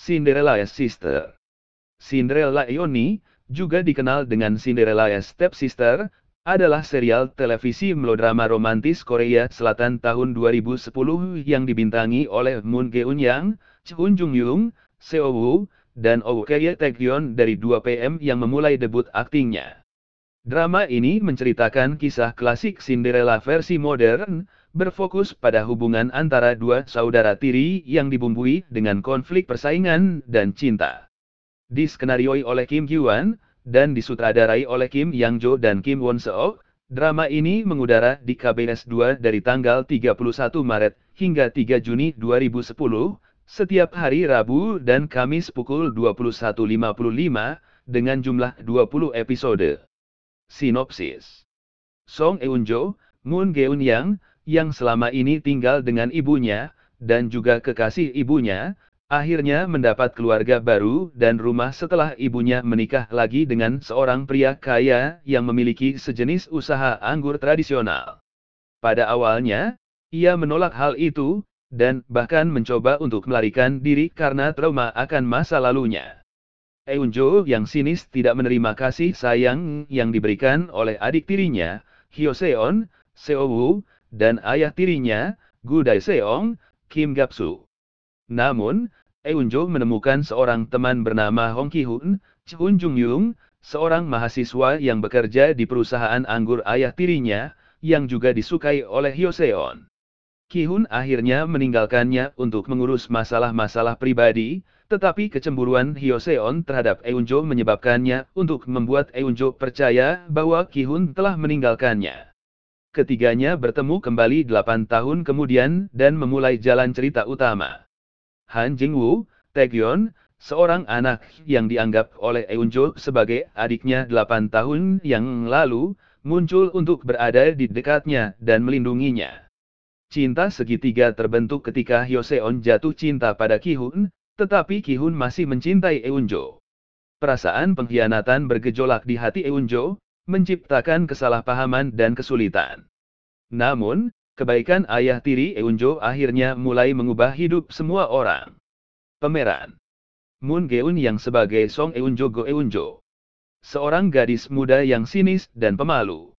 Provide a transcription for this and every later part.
Cinderella Sister. Cinderella Ioni, juga dikenal dengan Cinderella Stepsister, adalah serial televisi melodrama romantis Korea Selatan tahun 2010 yang dibintangi oleh Moon Geun Yang, Chun Jung Young, Seo Woo, dan Oh Kye Taekyon dari 2PM yang memulai debut aktingnya. Drama ini menceritakan kisah klasik Cinderella versi modern, berfokus pada hubungan antara dua saudara tiri yang dibumbui dengan konflik persaingan dan cinta. Diskenarioi oleh Kim Hyun, dan disutradarai oleh Kim Yang Jo dan Kim Won Seo, drama ini mengudara di KBS 2 dari tanggal 31 Maret hingga 3 Juni 2010, setiap hari Rabu dan Kamis pukul 21.55, dengan jumlah 20 episode. Sinopsis Song Eun Jo, Moon Geun Yang, yang selama ini tinggal dengan ibunya, dan juga kekasih ibunya, akhirnya mendapat keluarga baru dan rumah setelah ibunya menikah lagi dengan seorang pria kaya yang memiliki sejenis usaha anggur tradisional. Pada awalnya, ia menolak hal itu, dan bahkan mencoba untuk melarikan diri karena trauma akan masa lalunya. Eunjo yang sinis tidak menerima kasih sayang yang diberikan oleh adik tirinya, Hyoseon, Seowu, dan ayah tirinya, Gu Daeseong, Kim Gapsu. Namun, Eunjo menemukan seorang teman bernama Hong Ki-hun, Chun Jung Yung, seorang mahasiswa yang bekerja di perusahaan anggur ayah tirinya, yang juga disukai oleh Hyoseon. Ki-hun akhirnya meninggalkannya untuk mengurus masalah-masalah pribadi, tetapi kecemburuan Hyoseon terhadap Eunjo menyebabkannya untuk membuat Eunjo percaya bahwa Ki-hun telah meninggalkannya. Ketiganya bertemu kembali 8 tahun kemudian dan memulai jalan cerita utama. Han Jingwoo, Taegyeon, seorang anak yang dianggap oleh Eunjo sebagai adiknya 8 tahun yang lalu, muncul untuk berada di dekatnya dan melindunginya. Cinta segitiga terbentuk ketika Hyoseon jatuh cinta pada Kihun, tetapi Kihun masih mencintai Eunjo. Perasaan pengkhianatan bergejolak di hati Eunjo, menciptakan kesalahpahaman dan kesulitan. Namun, Kebaikan ayah tiri Eunjo akhirnya mulai mengubah hidup semua orang. Pemeran Moon Geun yang sebagai Song Eunjo Go Eunjo. Seorang gadis muda yang sinis dan pemalu.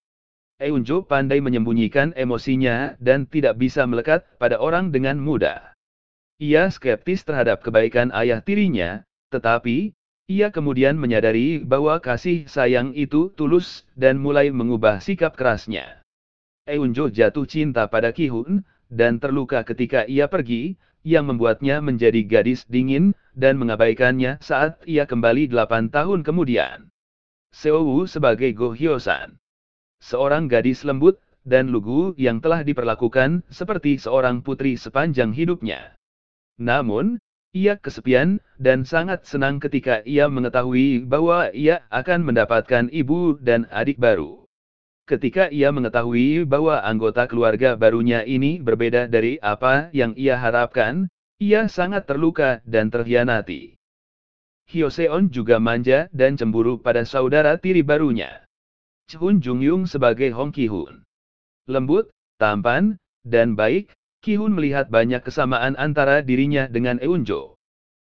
Eunjo pandai menyembunyikan emosinya dan tidak bisa melekat pada orang dengan mudah. Ia skeptis terhadap kebaikan ayah tirinya, tetapi, ia kemudian menyadari bahwa kasih sayang itu tulus dan mulai mengubah sikap kerasnya. Eunjo jatuh cinta pada Kihun, dan terluka ketika ia pergi, yang membuatnya menjadi gadis dingin, dan mengabaikannya saat ia kembali delapan tahun kemudian. Seowu sebagai Go Hyosan. Seorang gadis lembut, dan lugu yang telah diperlakukan seperti seorang putri sepanjang hidupnya. Namun, ia kesepian, dan sangat senang ketika ia mengetahui bahwa ia akan mendapatkan ibu dan adik baru. Ketika ia mengetahui bahwa anggota keluarga barunya ini berbeda dari apa yang ia harapkan, ia sangat terluka dan terhianati. Hyoseon juga manja dan cemburu pada saudara tiri barunya. Chun Jung Yung sebagai Hong Ki-hun. Lembut, tampan, dan baik, Ki-hun melihat banyak kesamaan antara dirinya dengan Eunjo.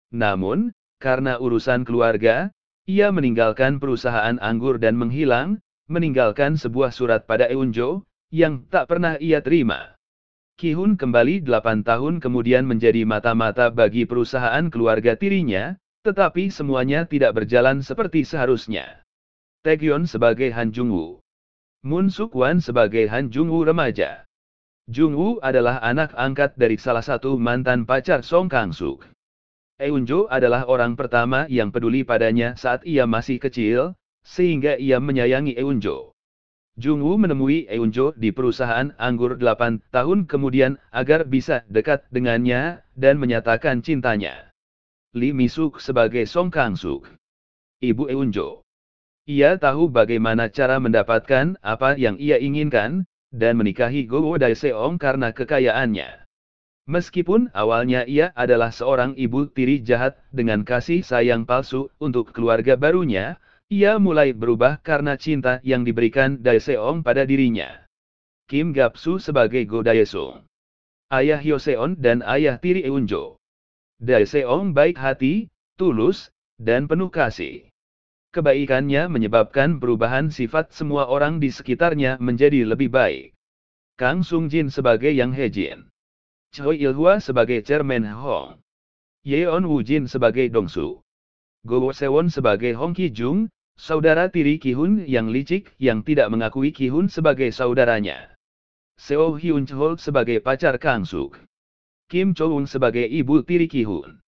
Namun, karena urusan keluarga, ia meninggalkan perusahaan anggur dan menghilang, meninggalkan sebuah surat pada Eunjo, yang tak pernah ia terima. Kihun kembali 8 tahun kemudian menjadi mata-mata bagi perusahaan keluarga tirinya, tetapi semuanya tidak berjalan seperti seharusnya. Taegyeon sebagai Han Jungwoo. Moon Suk-wan sebagai Han Jungwoo remaja. Jungwoo adalah anak angkat dari salah satu mantan pacar Song Kang-suk. Eunjo adalah orang pertama yang peduli padanya saat ia masih kecil, sehingga ia menyayangi Eunjo. Jungwoo menemui Eunjo di perusahaan anggur 8 tahun kemudian agar bisa dekat dengannya dan menyatakan cintanya. Lee Misuk sebagai Song Kang-suk. Ibu Eunjo. Ia tahu bagaimana cara mendapatkan apa yang ia inginkan, dan menikahi Go Dae-seong karena kekayaannya. Meskipun awalnya ia adalah seorang ibu tiri jahat dengan kasih sayang palsu untuk keluarga barunya, ia mulai berubah karena cinta yang diberikan Daeseong pada dirinya. Kim Gapsu sebagai Go Daesung. Ayah Hyoseon dan ayah tiri Eunjo. Daeseong baik hati, tulus, dan penuh kasih. Kebaikannya menyebabkan perubahan sifat semua orang di sekitarnya menjadi lebih baik. Kang Sung Jin sebagai Yang Hejin. Choi Ilhua sebagai Chairman Hong. Yeon Woo Jin sebagai Dongsu. Go Sewon sebagai Hong Ki Jung, saudara tiri Ki-hun yang licik yang tidak mengakui Ki-hun sebagai saudaranya. Seo Hyun Chol sebagai pacar Kang Suk. Kim Cho-un sebagai ibu tiri Ki-hun.